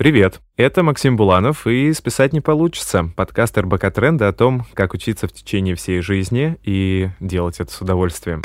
Привет, это Максим Буланов и «Списать не получится» — подкаст РБК Тренда о том, как учиться в течение всей жизни и делать это с удовольствием.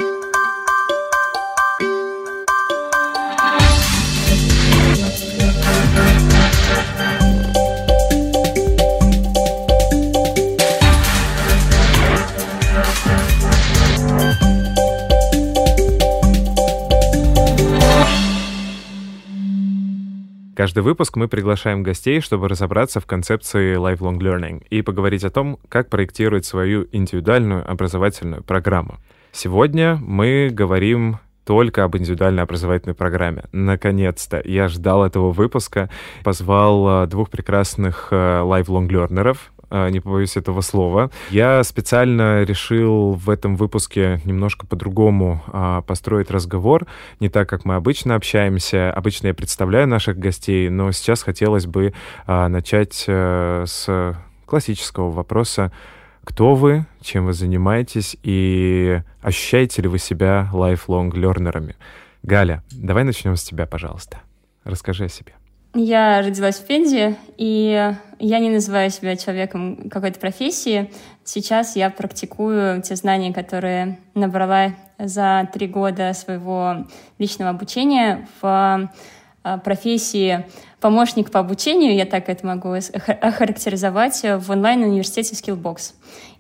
Каждый выпуск мы приглашаем гостей, чтобы разобраться в концепции lifelong learning и поговорить о том, как проектировать свою индивидуальную образовательную программу. Сегодня мы говорим только об индивидуальной образовательной программе. Наконец-то. Я ждал этого выпуска. Позвал э, двух прекрасных э, lifelong learnerов, а, не побоюсь этого слова. Я специально решил в этом выпуске немножко по-другому а, построить разговор, не так, как мы обычно общаемся. Обычно я представляю наших гостей, но сейчас хотелось бы а, начать а, с классического вопроса. Кто вы, чем вы занимаетесь и ощущаете ли вы себя lifelong learnerами? Галя, давай начнем с тебя, пожалуйста. Расскажи о себе. Я родилась в Пензе, и я не называю себя человеком какой-то профессии. Сейчас я практикую те знания, которые набрала за три года своего личного обучения в а, профессии помощник по обучению, я так это могу охарактеризовать, в онлайн-университете Skillbox.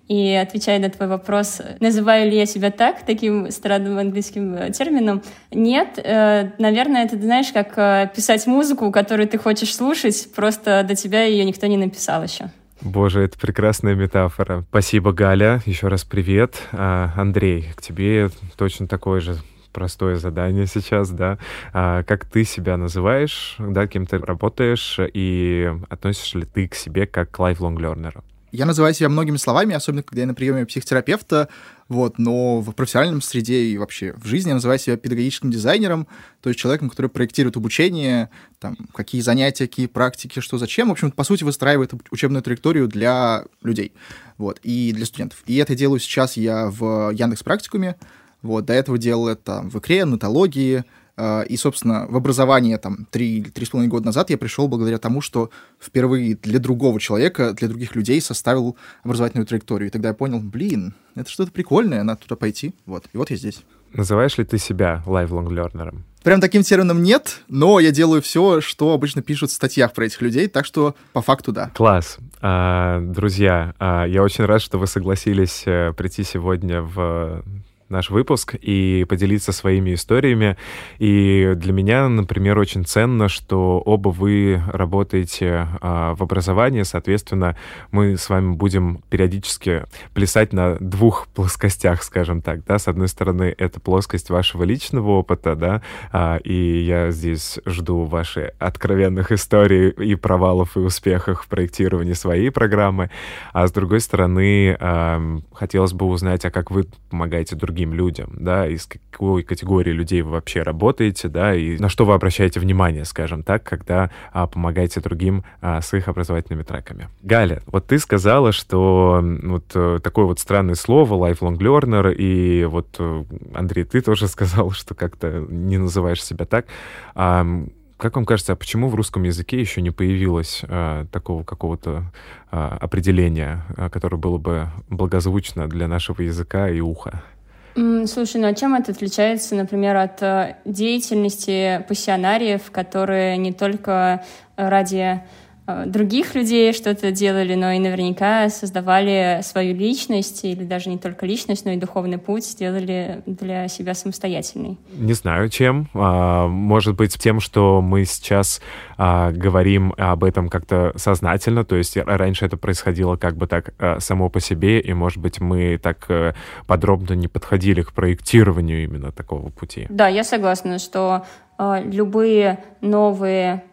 И отвечая на твой вопрос, называю ли я себя так, таким странным английским э, термином, нет. Э, наверное, это, знаешь, как э, писать музыку, которую ты хочешь слушать, просто до тебя ее никто не написал еще. Боже, это прекрасная метафора. Спасибо, Галя. Еще раз привет. А, Андрей, к тебе точно такое же простое задание сейчас, да. А, как ты себя называешь, да, кем ты работаешь, и относишь ли ты к себе как к lifelong learner? Я называю себя многими словами, особенно когда я на приеме психотерапевта, вот, но в профессиональном среде и вообще в жизни я называю себя педагогическим дизайнером, то есть человеком, который проектирует обучение, там, какие занятия, какие практики, что зачем. В общем, по сути, выстраивает учебную траекторию для людей, вот, и для студентов. И это делаю сейчас я в Яндекс Практикуме, вот, до этого делал это в икре, нотологии, и, собственно, в образование там три или три с половиной года назад я пришел благодаря тому, что впервые для другого человека, для других людей составил образовательную траекторию. И тогда я понял, блин, это что-то прикольное, надо туда пойти. Вот. И вот я здесь. Называешь ли ты себя lifelong learner? Прям таким термином нет, но я делаю все, что обычно пишут в статьях про этих людей, так что по факту да. Класс. А, друзья, а, я очень рад, что вы согласились э, прийти сегодня в наш выпуск и поделиться своими историями. И для меня, например, очень ценно, что оба вы работаете а, в образовании, соответственно, мы с вами будем периодически плясать на двух плоскостях, скажем так, да, с одной стороны, это плоскость вашего личного опыта, да, а, и я здесь жду ваши откровенных историй и провалов и успехов в проектировании своей программы, а с другой стороны, а, хотелось бы узнать, а как вы помогаете другим другим людям, да, из какой категории людей вы вообще работаете, да, и на что вы обращаете внимание, скажем так, когда а, помогаете другим а, с их образовательными треками. Галя, вот ты сказала, что вот э, такое вот странное слово lifelong learner, и вот, э, Андрей, ты тоже сказал, что как-то не называешь себя так. А, как вам кажется, а почему в русском языке еще не появилось а, такого какого-то а, определения, а, которое было бы благозвучно для нашего языка и уха? Слушай, ну а чем это отличается, например, от э, деятельности пассионариев, которые не только ради других людей что-то делали, но и наверняка создавали свою личность, или даже не только личность, но и духовный путь сделали для себя самостоятельный. Не знаю, чем. А, может быть, тем, что мы сейчас а, говорим об этом как-то сознательно, то есть раньше это происходило как бы так а, само по себе, и, может быть, мы так э, подробно не подходили к проектированию именно такого пути. Да, я согласна, что Э, любые новые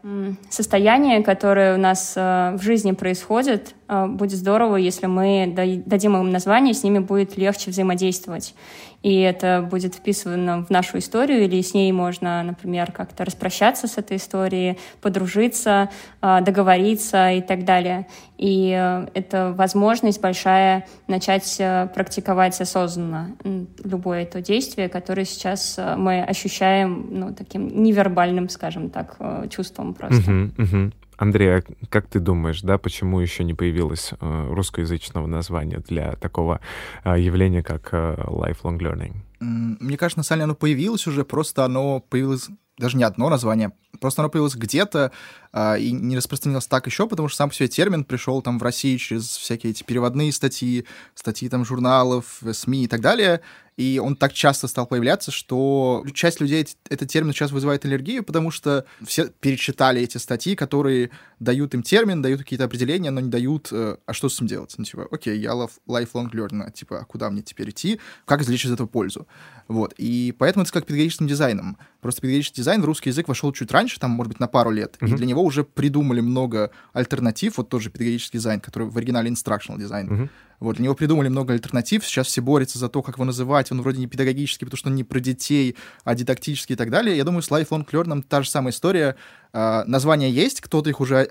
состояния, которые у нас э, в жизни происходят, э, будет здорово, если мы дадим им название, с ними будет легче взаимодействовать и это будет вписано в нашу историю, или с ней можно, например, как-то распрощаться с этой историей, подружиться, договориться и так далее. И э, это возможность большая начать э, практиковать осознанно любое то действие, которое сейчас э, мы ощущаем ну, таким невербальным, скажем так, чувством просто. Uh-huh, uh-huh. Андрей, а как ты думаешь, да, почему еще не появилось э, русскоязычного названия для такого э, явления, как э, lifelong learning? Мне кажется, на самом деле оно появилось уже, просто оно появилось даже не одно название, просто оно появилось где-то а, и не распространилось так еще, потому что сам по себе термин пришел там в России через всякие эти переводные статьи, статьи там журналов, СМИ и так далее, и он так часто стал появляться, что часть людей этот термин сейчас вызывает аллергию, потому что все перечитали эти статьи, которые дают им термин, дают какие-то определения, но не дают, э, а что с этим делать? Ну, типа, окей, я love lifelong learner, типа, а куда мне теперь идти? Как извлечь из этого пользу? Вот, и поэтому это как педагогическим дизайном. Просто педагогический дизайн в русский язык вошел чуть раньше, там, может быть, на пару лет, uh-huh. и для него уже придумали много альтернатив, вот тоже педагогический дизайн, который в оригинале instructional дизайн. Uh-huh. Вот, для него придумали много альтернатив, сейчас все борются за то, как его называть, он вроде не педагогический, потому что он не про детей, а дидактический и так далее. Я думаю, с Lifelong Learning та же самая история. А, названия есть, кто-то их уже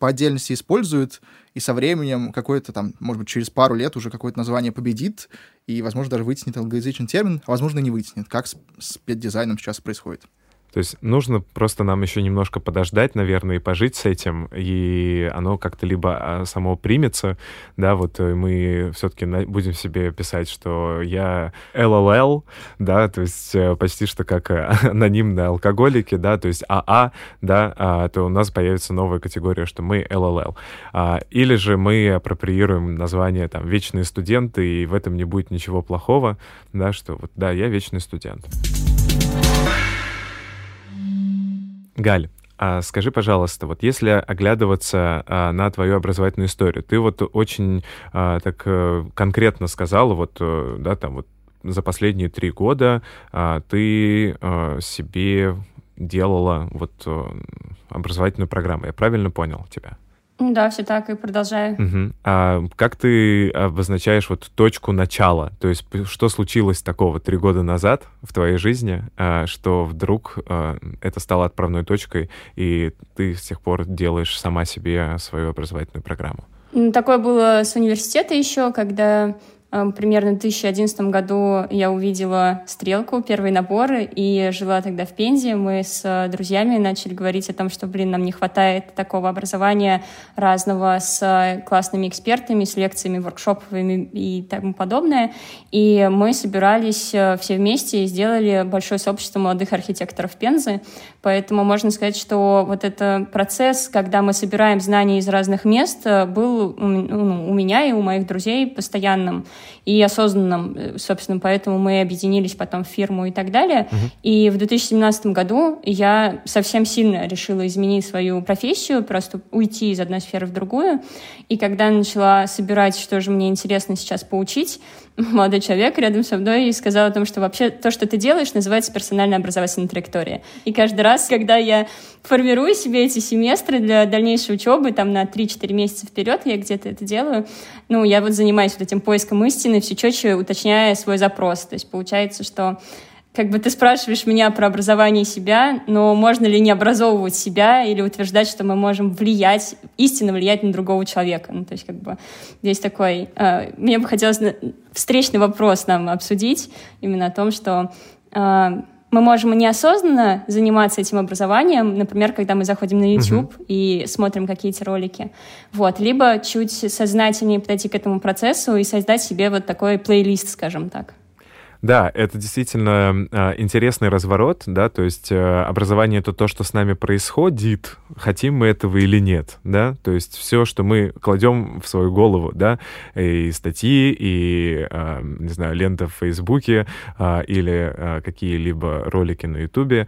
по отдельности использует, и со временем какое-то там, может быть, через пару лет уже какое-то название победит, и, возможно, даже вытеснит англоязычный термин, а, возможно, не вытеснит, как с, с педдизайном сейчас происходит. То есть нужно просто нам еще немножко подождать, наверное, и пожить с этим, и оно как-то либо а, само примется, да, вот э, мы все-таки будем себе писать, что я LLL, да, то есть э, почти что как э, анонимные алкоголики, да, то есть АА, да, а, то у нас появится новая категория, что мы LLL. А, или же мы апроприируем название там «вечные студенты», и в этом не будет ничего плохого, да, что вот, да, я вечный студент. Галь, а скажи, пожалуйста, вот если оглядываться а, на твою образовательную историю, ты вот очень а, так а, конкретно сказала, вот, а, да, там вот за последние три года а, ты а, себе делала вот образовательную программу. Я правильно понял тебя? Да, все так и продолжаю. Угу. А как ты обозначаешь вот точку начала? То есть что случилось такого три года назад в твоей жизни, а, что вдруг а, это стало отправной точкой, и ты с тех пор делаешь сама себе свою образовательную программу? Такое было с университета еще, когда Примерно в 2011 году я увидела «Стрелку», первый набор, и жила тогда в Пензе. Мы с друзьями начали говорить о том, что, блин, нам не хватает такого образования разного с классными экспертами, с лекциями, воркшопами и тому подобное. И мы собирались э, все вместе и сделали большое сообщество молодых архитекторов Пензы. Поэтому можно сказать, что вот этот процесс, когда мы собираем знания из разных мест, э, был ну, у меня и у моих друзей постоянным и осознанным, э, собственно, поэтому мы объединились потом в фирму и так далее. Uh-huh. И в 2017 году я совсем сильно решила изменить свою профессию, просто уйти из одной сферы в другую. И когда начала собирать, что же мне интересно сейчас поучить, молодой человек рядом со мной сказал о том, что вообще то, что ты делаешь, называется персональная образовательная траектория. И каждый раз, когда я формирую себе эти семестры для дальнейшей учебы, там на 3-4 месяца вперед я где-то это делаю, ну, я вот занимаюсь вот этим поиском истины, все четче уточняя свой запрос. То есть получается, что как бы ты спрашиваешь меня про образование себя, но можно ли не образовывать себя или утверждать, что мы можем влиять, истинно влиять на другого человека? Ну, то есть как бы здесь такой... Э, мне бы хотелось встречный вопрос нам обсудить, именно о том, что э, мы можем неосознанно заниматься этим образованием, например, когда мы заходим на YouTube uh-huh. и смотрим какие-то ролики, вот, либо чуть сознательнее подойти к этому процессу и создать себе вот такой плейлист, скажем так. Да, это действительно э, интересный разворот, да, то есть э, образование это то, что с нами происходит, хотим мы этого или нет, да, то есть все, что мы кладем в свою голову, да, и статьи, и, э, не знаю, лента в Фейсбуке э, или какие-либо ролики на Ютубе,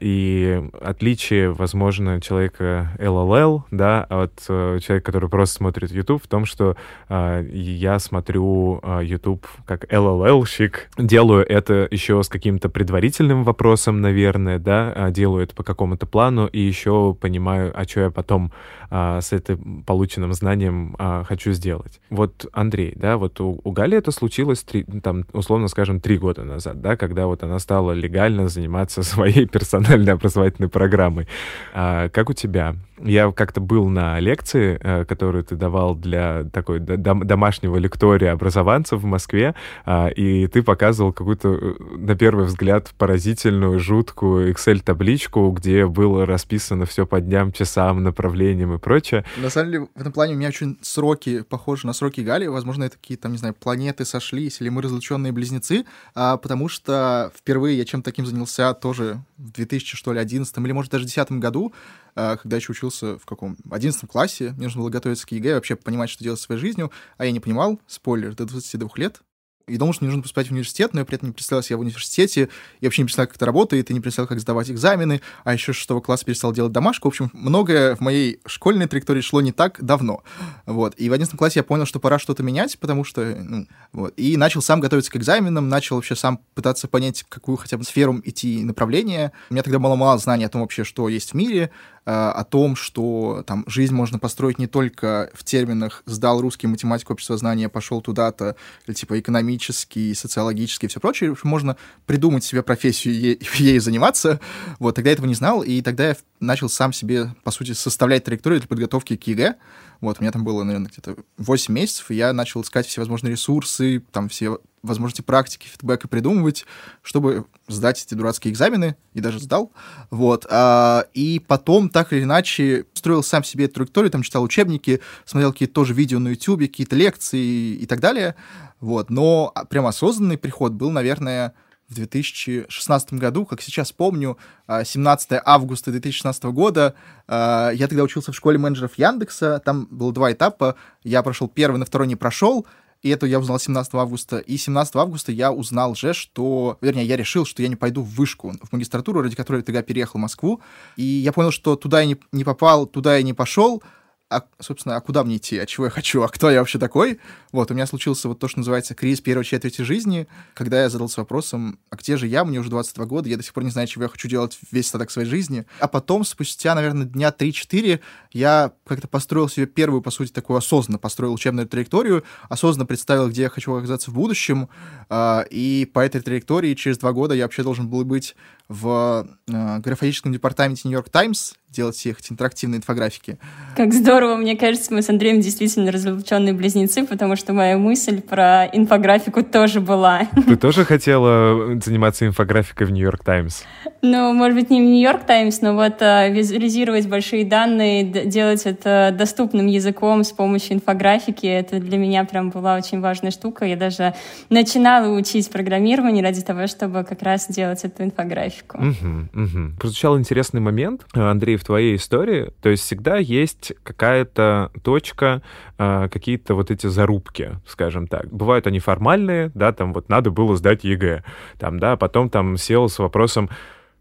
и отличие, возможно, человека LLL, да, от э, человека, который просто смотрит YouTube, в том, что я смотрю YouTube как LLL-щик, делаю это еще с каким-то предварительным вопросом, наверное, да, а, делаю это по какому-то плану и еще понимаю, а что я потом а, с этим полученным знанием а, хочу сделать. Вот, Андрей, да, вот у, у Гали это случилось, три, там, условно скажем, три года назад, да, когда вот она стала легально заниматься своей персональной образовательной программой. А, как у тебя? Я как-то был на лекции, э, которую ты давал для такой домашнего лектория образованцев в Москве, а, и ты показывал показывал какую-то, э, на первый взгляд, поразительную, жуткую Excel-табличку, где было расписано все по дням, часам, направлениям и прочее. На самом деле, в этом плане у меня очень сроки похожи на сроки Гали. Возможно, это какие-то, не знаю, планеты сошлись, или мы разлученные близнецы, а, потому что впервые я чем-то таким занялся тоже в 2000, что ли, 11 или, может, даже 10 году, а, когда еще учился в каком? 11 классе. Мне нужно было готовиться к ЕГЭ, вообще понимать, что делать со своей жизнью, а я не понимал, спойлер, до 22 лет и думал, что мне нужно поступать в университет, но я при этом не представлял себя в университете, я вообще не представлял, как это работает, и не представлял, как сдавать экзамены, а еще с шестого класса перестал делать домашку. В общем, многое в моей школьной траектории шло не так давно. Вот. И в одиннадцатом классе я понял, что пора что-то менять, потому что... Ну, вот. И начал сам готовиться к экзаменам, начал вообще сам пытаться понять, какую хотя бы сферу идти направление. У меня тогда было мало знаний о том вообще, что есть в мире, о том, что там жизнь можно построить не только в терминах «сдал русский математику общество знания, пошел туда-то», или типа экономический, социологический и все прочее. Можно придумать себе профессию и ей заниматься. Вот, тогда я этого не знал, и тогда я начал сам себе, по сути, составлять траекторию для подготовки к ЕГЭ. Вот, у меня там было, наверное, где-то 8 месяцев, и я начал искать все возможные ресурсы, там все возможности практики, фидбэка придумывать, чтобы сдать эти дурацкие экзамены, и даже сдал. Вот. А, и потом, так или иначе, строил сам себе эту траекторию, там читал учебники, смотрел какие-то тоже видео на YouTube, какие-то лекции и так далее. Вот. Но прям осознанный приход был, наверное, в 2016 году, как сейчас помню, 17 а, августа 2016 года. А, я тогда учился в школе менеджеров Яндекса, там было два этапа. Я прошел первый, на второй не прошел, и это я узнал 17 августа. И 17 августа я узнал же, что... Вернее, я решил, что я не пойду в вышку, в магистратуру, ради которой я тогда переехал в Москву. И я понял, что туда я не, не попал, туда я не пошел, а, собственно, а куда мне идти, а чего я хочу, а кто я вообще такой? Вот, у меня случился вот то, что называется кризис первой четверти жизни, когда я задался вопросом, а где же я, мне уже 22 года, я до сих пор не знаю, чего я хочу делать весь остаток своей жизни. А потом, спустя, наверное, дня 3-4, я как-то построил себе первую, по сути, такую осознанно построил учебную траекторию, осознанно представил, где я хочу оказаться в будущем, а, и по этой траектории через два года я вообще должен был быть в э, графическом департаменте Нью-Йорк Таймс делать все эти интерактивные инфографики. Как здорово, мне кажется, мы с Андреем действительно разлученные близнецы, потому что моя мысль про инфографику тоже была. Ты тоже хотела заниматься инфографикой в Нью-Йорк Таймс? Ну, может быть, не в Нью-Йорк Таймс, но вот а, визуализировать большие данные, делать это доступным языком с помощью инфографики, это для меня прям была очень важная штука. Я даже начинала учить программирование ради того, чтобы как раз делать эту инфографику графику. Угу, угу. Прозвучал интересный момент, Андрей, в твоей истории. То есть всегда есть какая-то точка, а, какие-то вот эти зарубки, скажем так. Бывают они формальные, да, там вот надо было сдать ЕГЭ, там, да, потом там сел с вопросом,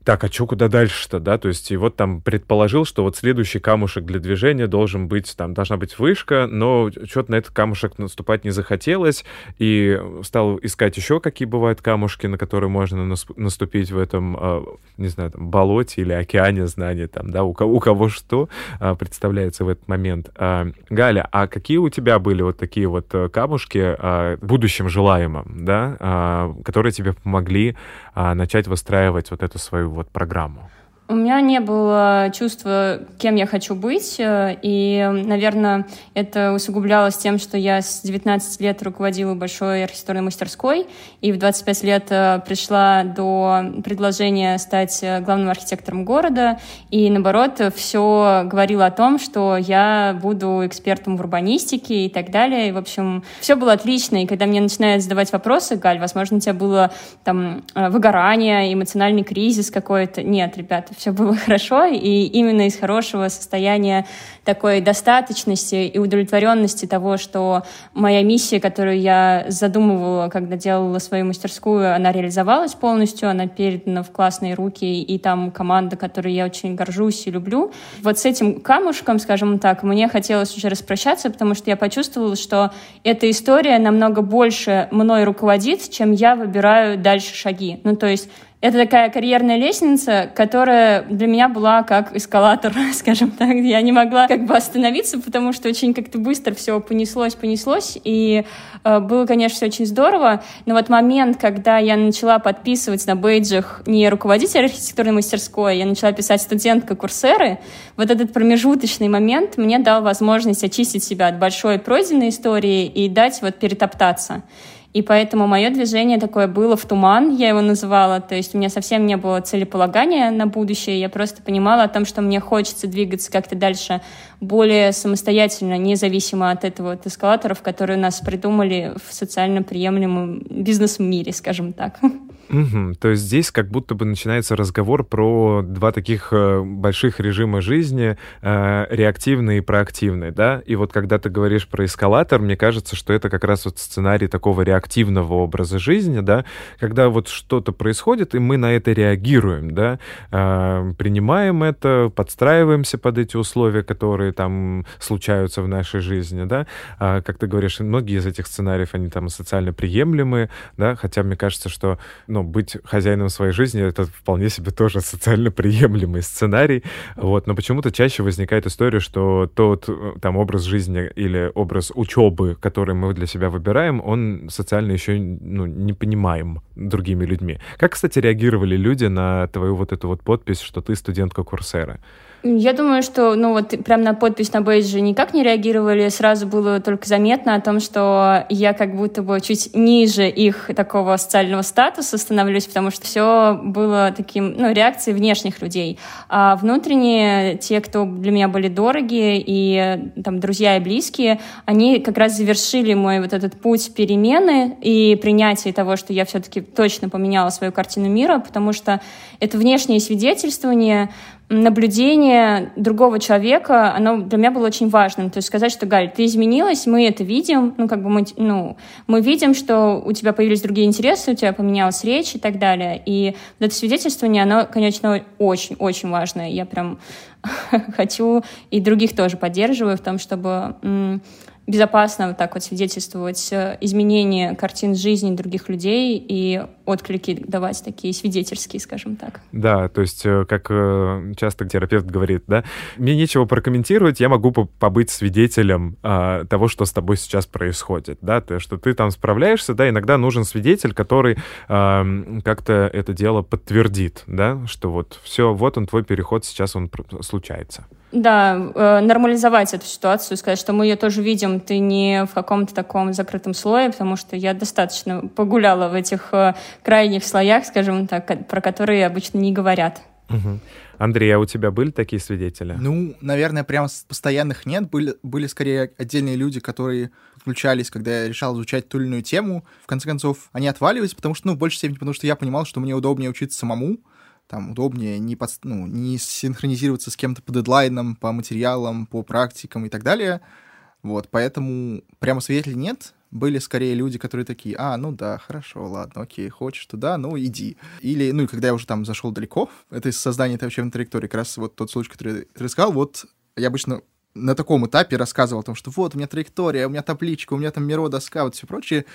так, а что куда дальше-то, да, то есть и вот там предположил, что вот следующий камушек для движения должен быть, там должна быть вышка, но что-то на этот камушек наступать не захотелось, и стал искать еще какие бывают камушки, на которые можно наступить в этом, а, не знаю, там, болоте или океане знаний, там, да, у кого, у кого что а, представляется в этот момент. А, Галя, а какие у тебя были вот такие вот э, камушки в будущем желаемом, да, которые тебе помогли начать выстраивать вот эту свою вот программу? У меня не было чувства, кем я хочу быть, э, и, наверное, это усугублялось тем, что я с 19 лет руководила большой архитектурной мастерской, и в 25 лет э, пришла до предложения стать э, главным архитектором города, и, наоборот, все говорило о том, что я буду экспертом в урбанистике и так далее, и, в общем, все было отлично, и когда мне начинают задавать вопросы, Галь, возможно, у тебя было там выгорание, эмоциональный кризис какой-то, нет, ребята, все было хорошо, и именно из хорошего состояния такой достаточности и удовлетворенности того, что моя миссия, которую я задумывала, когда делала свою мастерскую, она реализовалась полностью, она передана в классные руки, и там команда, которой я очень горжусь и люблю. Вот с этим камушком, скажем так, мне хотелось уже распрощаться, потому что я почувствовала, что эта история намного больше мной руководит, чем я выбираю дальше шаги. Ну, то есть это такая карьерная лестница, которая для меня была как эскалатор, скажем так. Я не могла как бы остановиться, потому что очень как-то быстро все понеслось, понеслось. И э, было, конечно, все очень здорово. Но вот момент, когда я начала подписывать на бейджах не руководитель архитектурной мастерской, я начала писать студентка курсеры, вот этот промежуточный момент мне дал возможность очистить себя от большой пройденной истории и дать вот перетоптаться. И поэтому мое движение такое было в туман, я его называла. То есть у меня совсем не было целеполагания на будущее. Я просто понимала о том, что мне хочется двигаться как-то дальше более самостоятельно, независимо от этого от эскалаторов, которые у нас придумали в социально приемлемом бизнес-мире, скажем так. Угу. То есть здесь как будто бы начинается разговор про два таких э, больших режима жизни, э, реактивный и проактивный, да? И вот когда ты говоришь про эскалатор, мне кажется, что это как раз вот сценарий такого реактивного образа жизни, да, когда вот что-то происходит, и мы на это реагируем, да, э, принимаем это, подстраиваемся под эти условия, которые там случаются в нашей жизни, да. А, как ты говоришь, многие из этих сценариев, они там социально приемлемые, да, хотя мне кажется, что, ну, быть хозяином своей жизни — это вполне себе тоже социально приемлемый сценарий. Вот. Но почему-то чаще возникает история, что тот э, там образ жизни или образ учебы, который мы для себя выбираем, он социально еще ну, не понимаем другими людьми. Как, кстати, реагировали люди на твою вот эту вот подпись, что ты студентка Курсера? Я думаю, что, ну вот, прям на подпись на бейджи никак не реагировали. Сразу было только заметно о том, что я как будто бы чуть ниже их такого социального статуса становлюсь, потому что все было таким, ну, реакцией внешних людей. А внутренние, те, кто для меня были дороги, и там друзья и близкие, они как раз завершили мой вот этот путь перемены и принятия того, что я все-таки точно поменяла свою картину мира, потому что это внешнее свидетельствование, наблюдение другого человека, оно для меня было очень важным. То есть сказать, что, Галь, ты изменилась, мы это видим, ну, как бы мы, ну, мы видим, что у тебя появились другие интересы, у тебя поменялась речь и так далее. И это свидетельствование, оно, конечно, очень-очень важное. Я прям хочу и других тоже поддерживаю в том, чтобы безопасно вот так вот свидетельствовать э, изменения картин жизни других людей и отклики давать такие свидетельские, скажем так. Да, то есть, э, как э, часто терапевт говорит, да, мне нечего прокомментировать, я могу побыть свидетелем а, того, что с тобой сейчас происходит, да, то, что ты там справляешься, да, иногда нужен свидетель, который а, как-то это дело подтвердит, да, что вот все, вот он твой переход, сейчас он случается. Да, э, нормализовать эту ситуацию, сказать, что мы ее тоже видим, ты не в каком-то таком закрытом слое, потому что я достаточно погуляла в этих крайних слоях, скажем так, про которые обычно не говорят. Угу. Андрей, а у тебя были такие свидетели? Ну, наверное, прямо постоянных нет. Были, были скорее отдельные люди, которые подключались, когда я решал изучать ту или иную тему. В конце концов, они отваливались, потому что, ну, в большей степени, потому что я понимал, что мне удобнее учиться самому, там удобнее не, под, ну, не синхронизироваться с кем-то по дедлайнам, по материалам, по практикам и так далее. Вот, поэтому прямо свидетелей нет. Были скорее люди, которые такие, а, ну да, хорошо, ладно, окей, хочешь туда, ну иди. Или, ну, и когда я уже там зашел далеко, это из создания этой вообще траектории, как раз вот тот случай, который ты рассказал, вот я обычно на таком этапе рассказывал о том, что вот, у меня траектория, у меня табличка, у меня там миро, доска, вот все прочее.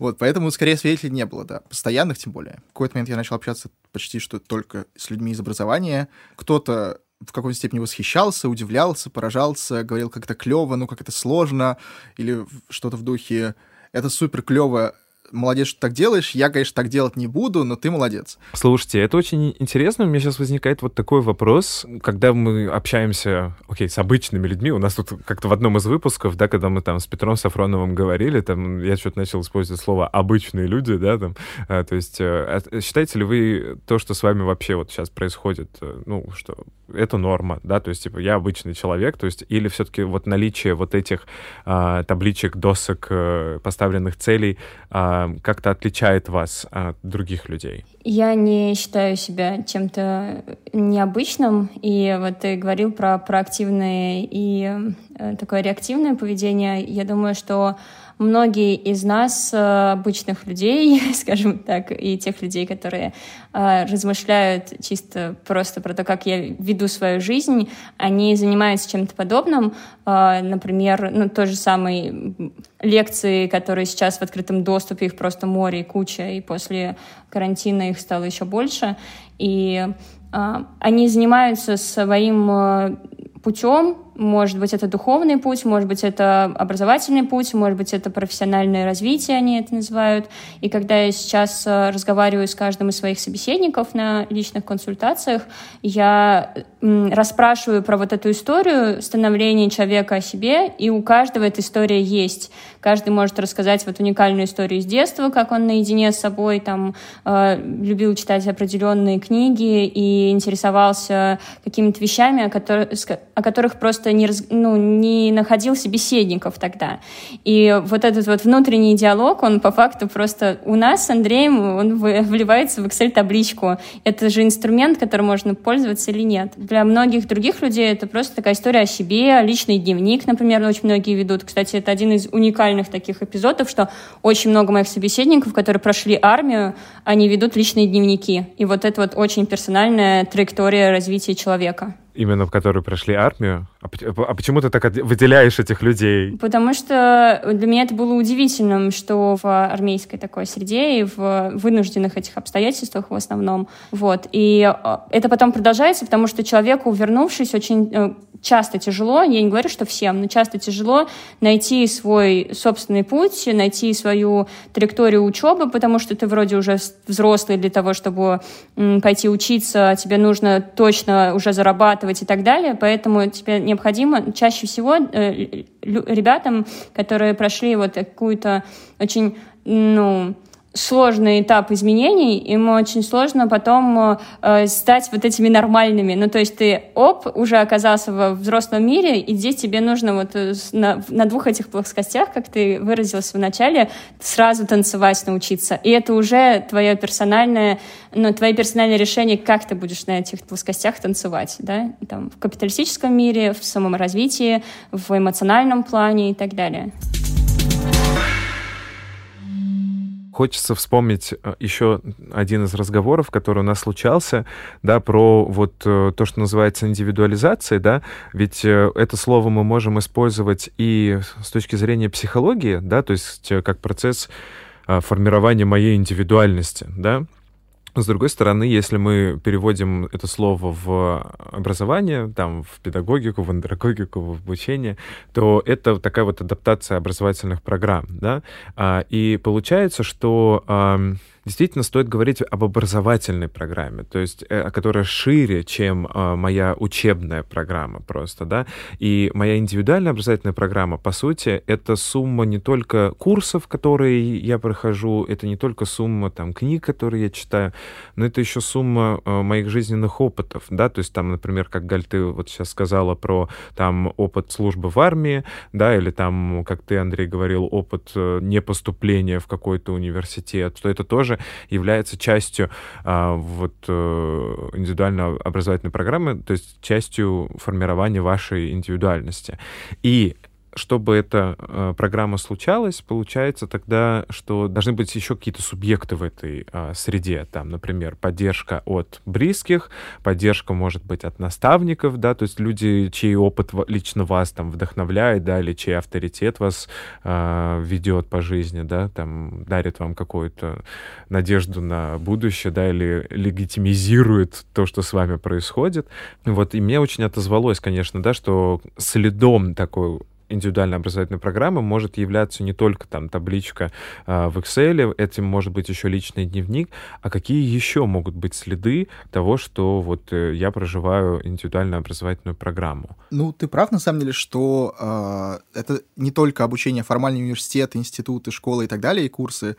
Вот, поэтому, скорее, свидетелей не было, да, постоянных тем более. В какой-то момент я начал общаться почти что только с людьми из образования. Кто-то в какой-то степени восхищался, удивлялся, поражался, говорил, как это клево, ну, как это сложно, или что-то в духе «это супер клево, молодец, что так делаешь. Я, конечно, так делать не буду, но ты молодец. Слушайте, это очень интересно. У меня сейчас возникает вот такой вопрос. Когда мы общаемся, окей, с обычными людьми, у нас тут как-то в одном из выпусков, да, когда мы там с Петром Сафроновым говорили, там я что-то начал использовать слово «обычные люди», да, там, а, то есть а, считаете ли вы то, что с вами вообще вот сейчас происходит, э, ну, что это норма, да, то есть, типа, я обычный человек, то есть, или все-таки вот наличие вот этих а, табличек, досок, а, поставленных целей, а, как-то отличает вас от других людей? Я не считаю себя чем-то необычным. И вот ты говорил про проактивное и э, такое реактивное поведение. Я думаю, что многие из нас, э, обычных людей, скажем так, и тех людей, которые э, размышляют чисто просто про то, как я веду свою жизнь, они занимаются чем-то подобным. Э, например, ну, то же самое лекции, которые сейчас в открытом доступе, их просто море и куча, и после карантина их стало еще больше. И они занимаются своим путем, может быть, это духовный путь, может быть, это образовательный путь, может быть, это профессиональное развитие, они это называют. И когда я сейчас э, разговариваю с каждым из своих собеседников на личных консультациях, я расспрашиваю про вот эту историю становления человека о себе, и у каждого эта история есть. Каждый может рассказать вот уникальную историю из детства, как он наедине с собой там э, любил читать определенные книги и интересовался какими-то вещами, о которых, о которых просто не, ну, не находил собеседников тогда. И вот этот вот внутренний диалог, он по факту просто у нас с Андреем, он вливается в Excel-табличку. Это же инструмент, которым можно пользоваться или нет. Для многих других людей это просто такая история о себе, личный дневник, например, очень многие ведут. Кстати, это один из уникальных таких эпизодов, что очень много моих собеседников, которые прошли армию, они ведут личные дневники. И вот это вот очень персональная траектория развития человека именно в которые прошли армию? А, а почему ты так выделяешь этих людей? Потому что для меня это было удивительным, что в армейской такой среде и в вынужденных этих обстоятельствах в основном. Вот. И э, это потом продолжается, потому что человеку, вернувшись, очень э, часто тяжело, я не говорю, что всем, но часто тяжело найти свой собственный путь, найти свою траекторию учебы, потому что ты вроде уже взрослый для того, чтобы пойти учиться, тебе нужно точно уже зарабатывать и так далее, поэтому тебе необходимо чаще всего э, ребятам, которые прошли вот какую-то очень, ну, сложный этап изменений, им очень сложно потом э, стать вот этими нормальными. Ну, то есть ты, оп, уже оказался во взрослом мире, и здесь тебе нужно вот э, на, на двух этих плоскостях, как ты выразился в начале, сразу танцевать научиться. И это уже твое персональное, ну, твои персональные решения, как ты будешь на этих плоскостях танцевать, да, там, в капиталистическом мире, в саморазвитии, в эмоциональном плане и так далее. Хочется вспомнить э, еще один из разговоров, который у нас случался, да, про вот э, то, что называется индивидуализацией, да, ведь э, это слово мы можем использовать и с точки зрения психологии, да, то есть как процесс формирования моей индивидуальности, да, с другой стороны, если мы переводим это слово в образование, там, в педагогику, в андрогогику, в обучение, то это такая вот адаптация образовательных программ, да, а, и получается, что действительно стоит говорить об образовательной программе, то есть, э, которая шире, чем э, моя учебная программа просто, да, и моя индивидуальная образовательная программа, по сути, это сумма не только курсов, которые я прохожу, это не только сумма там книг, которые я читаю, но это еще сумма э, моих жизненных опытов, да, то есть там, например, как Галь, ты вот сейчас сказала про там опыт службы в армии, да, или там, как ты, Андрей, говорил, опыт непоступления в какой-то университет, то это тоже является частью а, вот э, индивидуальной образовательной программы, то есть частью формирования вашей индивидуальности. И чтобы эта э, программа случалась, получается тогда, что должны быть еще какие-то субъекты в этой э, среде. Там, например, поддержка от близких, поддержка, может быть, от наставников, да, то есть люди, чей опыт лично вас там вдохновляет, да, или чей авторитет вас э, ведет по жизни, да, там дарит вам какую-то надежду на будущее, да, или легитимизирует то, что с вами происходит. Вот, и мне очень отозвалось, конечно, да, что следом такой индивидуальной образовательной программы может являться не только там табличка э, в Excel, этим может быть еще личный дневник, а какие еще могут быть следы того, что вот э, я проживаю индивидуальную образовательную программу? Ну, ты прав, на самом деле, что э, это не только обучение формальные университеты, институты, школы и так далее, и курсы.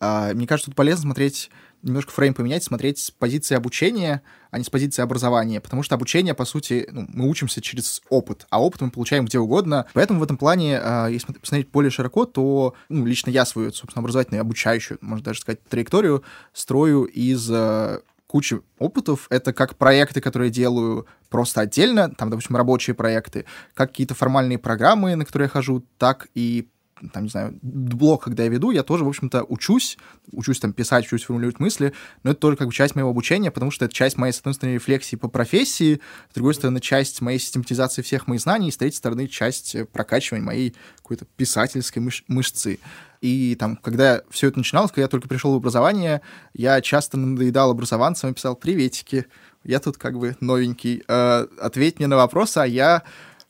Э, мне кажется, тут полезно смотреть немножко фрейм поменять, смотреть с позиции обучения, а не с позиции образования, потому что обучение, по сути, ну, мы учимся через опыт, а опыт мы получаем где угодно. Поэтому в этом плане, э, если посмотреть более широко, то ну, лично я свою, собственно, образовательную, обучающую, можно даже сказать, траекторию строю из э, кучи опытов. Это как проекты, которые я делаю просто отдельно, там, допустим, рабочие проекты, как какие-то формальные программы, на которые я хожу, так и там, не знаю, блог, когда я веду, я тоже, в общем-то, учусь, учусь там писать, учусь формулировать мысли, но это тоже как бы часть моего обучения, потому что это часть моей, с одной стороны, рефлексии по профессии, с другой стороны, часть моей систематизации всех моих знаний, и с третьей стороны, часть прокачивания моей какой-то писательской мыш- мышцы. И там, когда все это начиналось, когда я только пришел в образование, я часто надоедал образованцам и писал «Приветики, я тут как бы новенький, э, ответь мне на вопросы, а я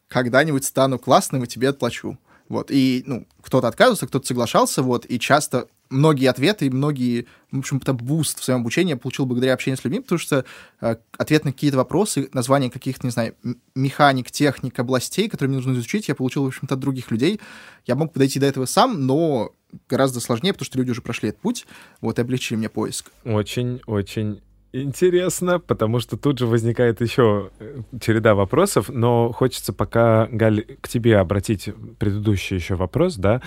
когда-нибудь стану классным и тебе отплачу. Вот, и, ну, кто-то отказывался, кто-то соглашался, вот, и часто многие ответы и многие, в общем-то, boost в своем обучении я получил благодаря общению с людьми, потому что э, ответ на какие-то вопросы, название каких-то, не знаю, механик, техник, областей, которые мне нужно изучить, я получил, в общем-то, от других людей. Я мог подойти до этого сам, но гораздо сложнее, потому что люди уже прошли этот путь, вот, и облегчили мне поиск. Очень-очень интересно, потому что тут же возникает еще э, череда вопросов, но хочется пока, Галь, к тебе обратить предыдущий еще вопрос, да,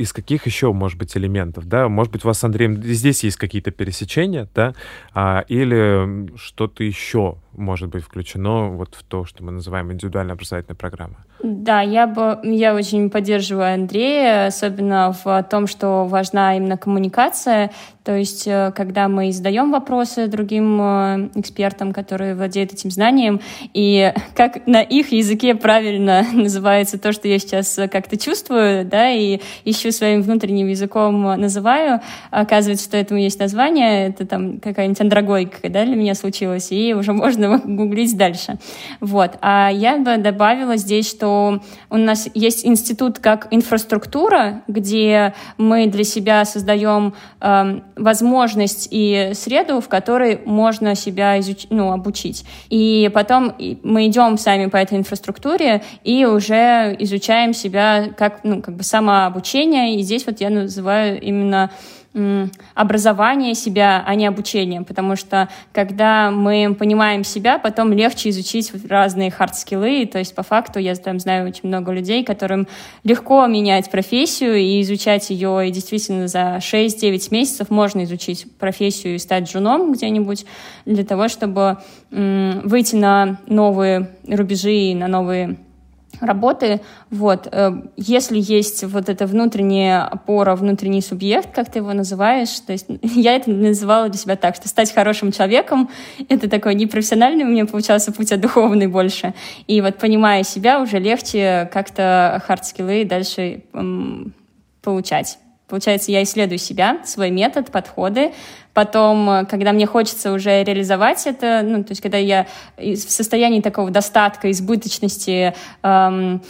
из каких еще, может быть, элементов, да? Может быть, у вас с Андреем здесь есть какие-то пересечения, да? А, или что-то еще может быть включено вот в то, что мы называем индивидуальная образовательная программа? Да, я, бы, я очень поддерживаю Андрея, особенно в том, что важна именно коммуникация. То есть, э, когда мы задаем вопросы другим э, экспертам, которые владеют этим знанием, и как на их языке правильно называется то, что я сейчас как-то чувствую, да, и ищу своим внутренним языком называю, оказывается, что этому есть название, это там какая-нибудь андрогойка, да, для меня случилась, и уже можно гуглить дальше. Вот. А я бы добавила здесь, что у нас есть институт как инфраструктура, где мы для себя создаем э, возможность и среду, в которой можно себя изуч... ну, обучить. И потом мы идем сами по этой инфраструктуре и уже изучаем себя как, ну, как бы самообучение. И здесь вот я называю именно образование себя, а не обучение, потому что когда мы понимаем себя, потом легче изучить разные хард-скиллы, то есть по факту я там знаю очень много людей, которым легко менять профессию и изучать ее, и действительно за 6-9 месяцев можно изучить профессию и стать джуном где-нибудь для того, чтобы выйти на новые рубежи, на новые работы. Вот. Э, если есть вот эта внутренняя опора, внутренний субъект, как ты его называешь, то есть я это называла для себя так, что стать хорошим человеком — это такой непрофессиональный у меня получался путь, а духовный больше. И вот понимая себя, уже легче как-то hard skill ы дальше эм, получать. Получается, я исследую себя, свой метод, подходы. Потом, э, когда мне хочется уже реализовать это, ну, то есть когда я в состоянии такого достатка, избыточности, эм,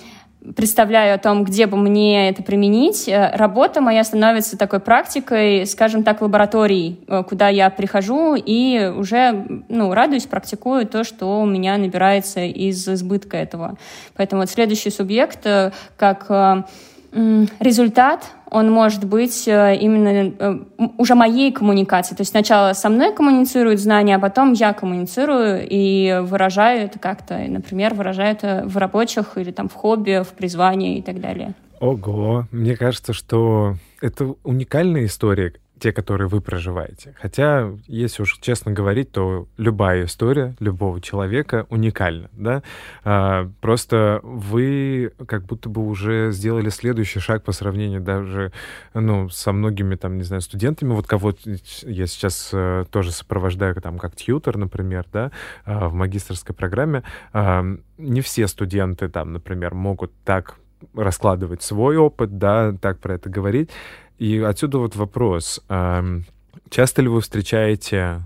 представляю о том, где бы мне это применить, э, работа моя становится такой практикой, скажем так, лабораторией, э, куда я прихожу и уже ну, радуюсь, практикую то, что у меня набирается из избытка этого. Поэтому вот следующий субъект как результат он может быть э, именно э, уже моей коммуникации. То есть сначала со мной коммуницируют знания, а потом я коммуницирую и выражаю это как-то, например, выражаю это в рабочих или там в хобби, в призвании и так далее. Ого, мне кажется, что это уникальная история, те, которые вы проживаете. Хотя, если уж честно говорить, то любая история любого человека уникальна, да? А, просто вы как будто бы уже сделали следующий шаг по сравнению даже, ну, со многими, там, не знаю, студентами, вот кого я сейчас э, тоже сопровождаю, там, как тьютер, например, да, э, в магистрской программе. Э, не все студенты, там, например, могут так раскладывать свой опыт, да, так про это говорить. И отсюда вот вопрос. Часто ли вы встречаете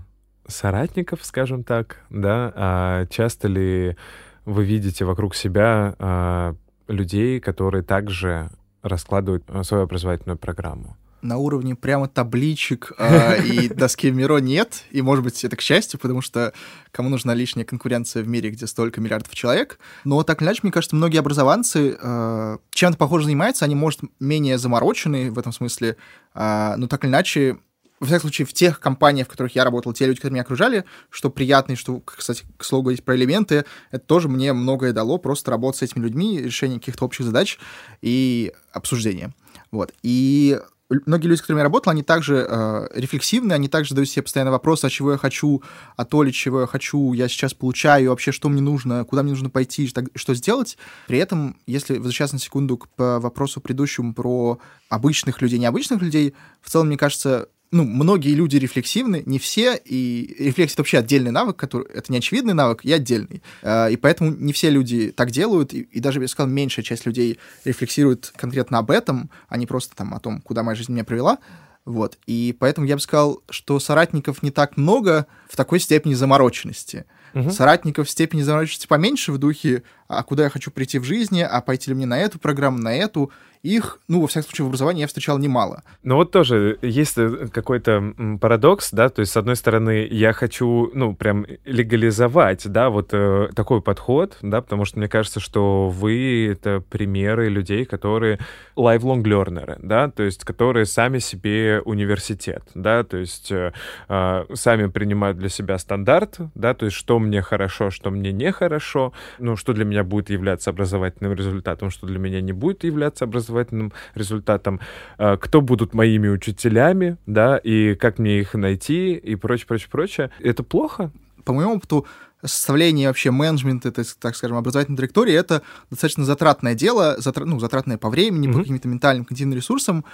соратников, скажем так, да? А часто ли вы видите вокруг себя а, людей, которые также раскладывают а, свою образовательную программу? На уровне прямо табличек э, и доски в Миро нет. И, может быть, это к счастью, потому что кому нужна лишняя конкуренция в мире, где столько миллиардов человек. Но так или иначе, мне кажется, многие образованцы э, чем-то похоже занимаются, они, может, менее заморочены в этом смысле, э, но так или иначе во всяком случае, в тех компаниях, в которых я работал, те люди, которые меня окружали, что приятно, и что, кстати, к слову говорить про элементы, это тоже мне многое дало, просто работать с этими людьми, решение каких-то общих задач и обсуждение. Вот. И многие люди, с которыми я работал, они также э, рефлексивны, они также задают себе постоянно вопросы, а чего я хочу, а то ли чего я хочу, я сейчас получаю, вообще что мне нужно, куда мне нужно пойти, что сделать. При этом, если возвращаться на секунду к вопросу предыдущему про обычных людей, необычных людей, в целом, мне кажется, ну, многие люди рефлексивны, не все, и рефлексия — это вообще отдельный навык, который, это не очевидный навык и отдельный. А, и поэтому не все люди так делают, и, и даже, я бы сказал, меньшая часть людей рефлексирует конкретно об этом, а не просто там о том, куда моя жизнь меня привела. Вот. И поэтому я бы сказал, что соратников не так много в такой степени замороченности. угу. соратников в степени замороченности поменьше в духе, а куда я хочу прийти в жизни, а пойти ли мне на эту программу, на эту, их, ну, во всяком случае, в образовании я встречал немало. Ну вот тоже есть э, какой-то парадокс, да, то есть, с одной стороны, я хочу, ну, прям легализовать, да, вот э, такой подход, да, потому что мне кажется, что вы — это примеры людей, которые lifelong learner, да, то есть, которые сами себе университет, да, то есть, э, э, сами принимают для себя стандарт, да, то есть, что мне хорошо, что мне нехорошо, ну, что для меня будет являться образовательным результатом, что для меня не будет являться образовательным образовательным результатам, э, кто будут моими учителями, да, и как мне их найти, и прочее, прочее, прочее. Это плохо? По моему опыту, составление вообще менеджмента, это, так скажем, образовательной траектории, это достаточно затратное дело, затр... ну, затратное по времени, mm-hmm. по каким-то ментальным, когнитивным ресурсам.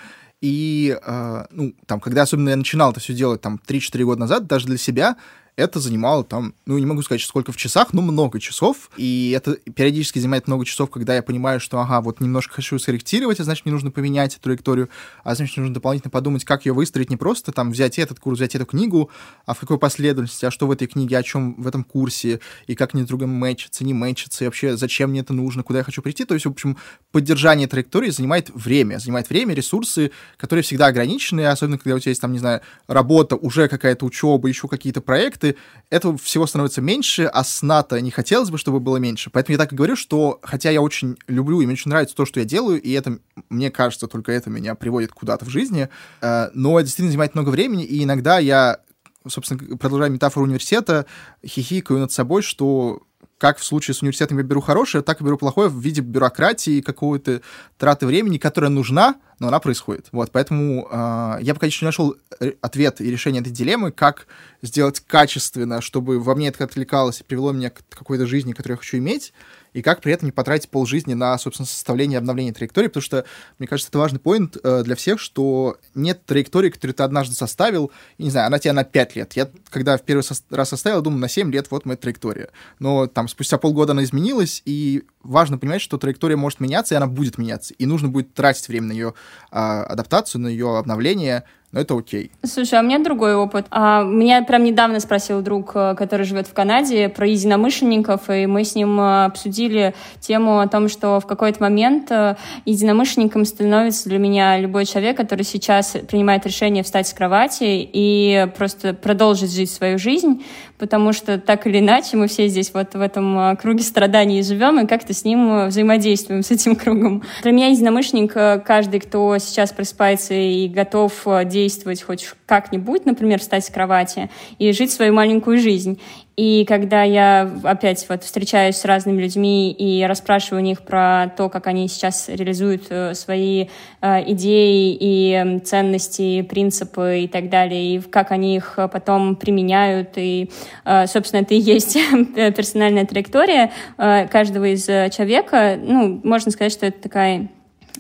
И, э, ну, там, когда особенно я начинал это все делать, там, 3-4 года назад, даже для себя, это занимало там, ну, не могу сказать, сколько в часах, но много часов. И это периодически занимает много часов, когда я понимаю, что, ага, вот немножко хочу скорректировать, а значит, мне нужно поменять траекторию, а значит, нужно дополнительно подумать, как ее выстроить, не просто там взять этот курс, взять эту книгу, а в какой последовательности, а что в этой книге, о чем в этом курсе, и как они друг другом мэчатся, не мэчатся, и вообще зачем мне это нужно, куда я хочу прийти. То есть, в общем, поддержание траектории занимает время, занимает время, ресурсы, которые всегда ограничены, особенно когда у тебя есть там, не знаю, работа, уже какая-то учеба, еще какие-то проекты, этого всего становится меньше, а сна-то не хотелось бы, чтобы было меньше. Поэтому я так и говорю, что хотя я очень люблю и мне очень нравится то, что я делаю, и это, мне кажется, только это меня приводит куда-то в жизни, э, но это действительно занимает много времени, и иногда я собственно, продолжая метафору университета, хихикаю над собой, что как в случае с университетом я беру хорошее, так и беру плохое в виде бюрократии, какого-то траты времени, которая нужна, но она происходит. Вот, поэтому э, я пока еще не нашел э, ответ и решение этой дилеммы, как сделать качественно, чтобы во мне это отвлекалось и привело меня к какой-то жизни, которую я хочу иметь, и как при этом не потратить полжизни на, собственно, составление и обновление траектории, потому что, мне кажется, это важный поинт э, для всех, что нет траектории, которую ты однажды составил, и, не знаю, она тебя на 5 лет. Я, когда в первый раз составил, думаю, на 7 лет вот моя траектория. Но там спустя полгода она изменилась, и важно понимать, что траектория может меняться, и она будет меняться, и нужно будет тратить время на ее э, адаптацию, на ее обновление, но это окей. Слушай, а у меня другой опыт. А, меня прям недавно спросил друг, э, который живет в Канаде, про единомышленников, и мы с ним э, обсудили тему о том, что в какой-то момент э, единомышленником становится для меня любой человек, который сейчас принимает решение встать с кровати и просто продолжить жить свою жизнь, потому что так или иначе мы все здесь вот в этом круге страданий живем и как-то с ним взаимодействуем, с этим кругом. Для меня единомышленник каждый, кто сейчас просыпается и готов делать действовать хоть как-нибудь, например, встать с кровати и жить свою маленькую жизнь. И когда я опять вот встречаюсь с разными людьми и расспрашиваю у них про то, как они сейчас реализуют э, свои э, идеи и ценности, принципы и так далее, и как они их потом применяют, и, э, собственно, это и есть персональная траектория каждого из человека, ну, можно сказать, что это такая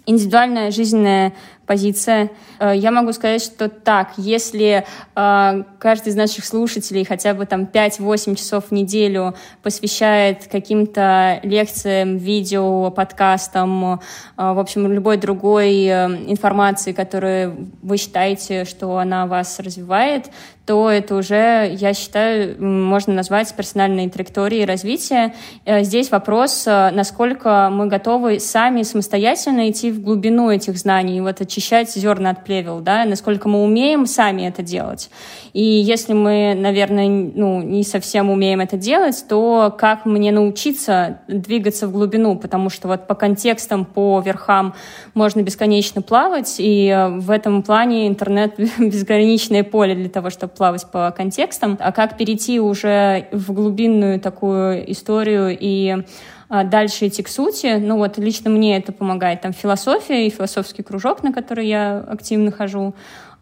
индивидуальная жизненная позиция. Э, я могу сказать, что так, если э, каждый из наших слушателей хотя бы там 5-8 часов в неделю посвящает каким-то лекциям, видео, подкастам, э, в общем, любой другой информации, которую вы считаете, что она вас развивает, то это уже, я считаю, можно назвать персональной траекторией развития. Здесь вопрос, насколько мы готовы сами самостоятельно идти в глубину этих знаний, вот очищать зерна от плевел, да, насколько мы умеем сами это делать. И если мы, наверное, ну, не совсем умеем это делать, то как мне научиться двигаться в глубину, потому что вот по контекстам, по верхам можно бесконечно плавать, и в этом плане интернет безграничное поле для того, чтобы плавать по контекстам. А как перейти уже в глубинную такую историю и а, дальше идти к сути. Ну вот лично мне это помогает там философия и философский кружок, на который я активно хожу.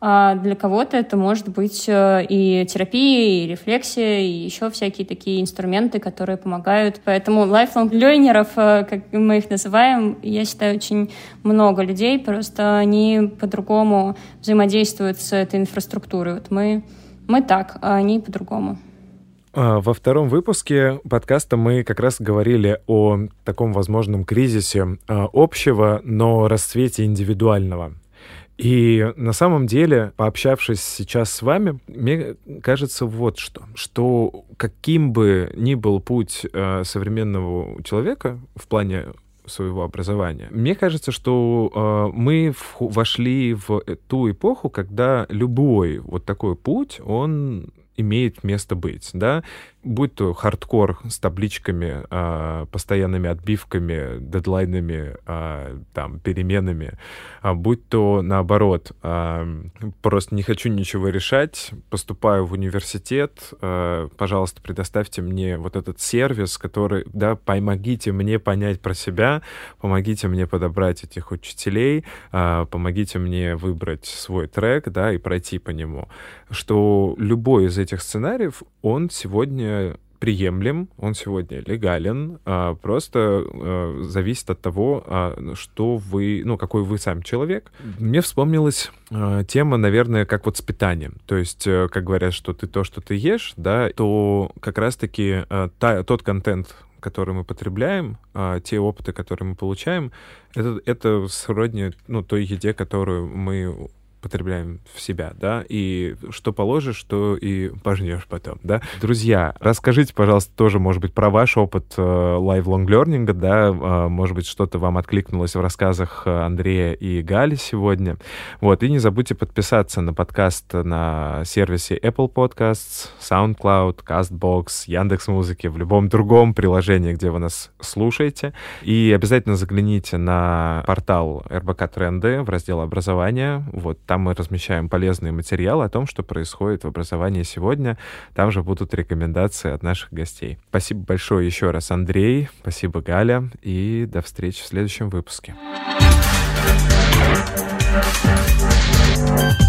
А для кого-то это может быть э, и терапия, и рефлексия, и еще всякие такие инструменты, которые помогают. Поэтому lifelong learnerов, э, как мы их называем, я считаю, очень много людей, просто они по-другому взаимодействуют с этой инфраструктурой. Вот мы, мы так, а они по-другому. А, во втором выпуске подкаста мы как раз говорили о таком возможном кризисе а, общего, но расцвете индивидуального. И на самом деле, пообщавшись сейчас с вами, мне кажется вот что, что каким бы ни был путь э, современного человека в плане своего образования. Мне кажется, что э, мы в, вошли в ту эпоху, когда любой вот такой путь, он имеет место быть, да, будь то хардкор с табличками, э, постоянными отбивками, дедлайнами, э, там, переменами, э, будь то наоборот, э, просто не хочу ничего решать, поступаю в университет, пожалуйста, предоставьте мне вот этот сервис, который, да, помогите мне понять про себя, помогите мне подобрать этих учителей, помогите мне выбрать свой трек, да, и пройти по нему, что любой из этих сценариев, он сегодня приемлем, он сегодня легален, а, просто а, зависит от того, а, что вы, ну, какой вы сам человек. Мне вспомнилась тема, наверное, как вот с питанием. То есть, э, как говорят, что ты то, что ты ешь, да, то как раз-таки та, тот контент, который мы потребляем, те опыты, которые мы получаем, это, это сродни ну, той еде, которую мы потребляем в себя, да, и что положишь, что и пожнешь потом, да. Друзья, расскажите, пожалуйста, тоже, может быть, про ваш опыт э, live-long learning, да, э, может быть, что-то вам откликнулось в рассказах э, Андрея и Гали сегодня, вот, и не забудьте подписаться на подкаст на сервисе Apple Podcasts, SoundCloud, CastBox, Яндекс.Музыки, в любом другом приложении, где вы нас слушаете, и обязательно загляните на портал РБК Тренды в раздел образования, вот, там мы размещаем полезные материалы о том, что происходит в образовании сегодня. Там же будут рекомендации от наших гостей. Спасибо большое еще раз, Андрей. Спасибо, Галя. И до встречи в следующем выпуске. Thank you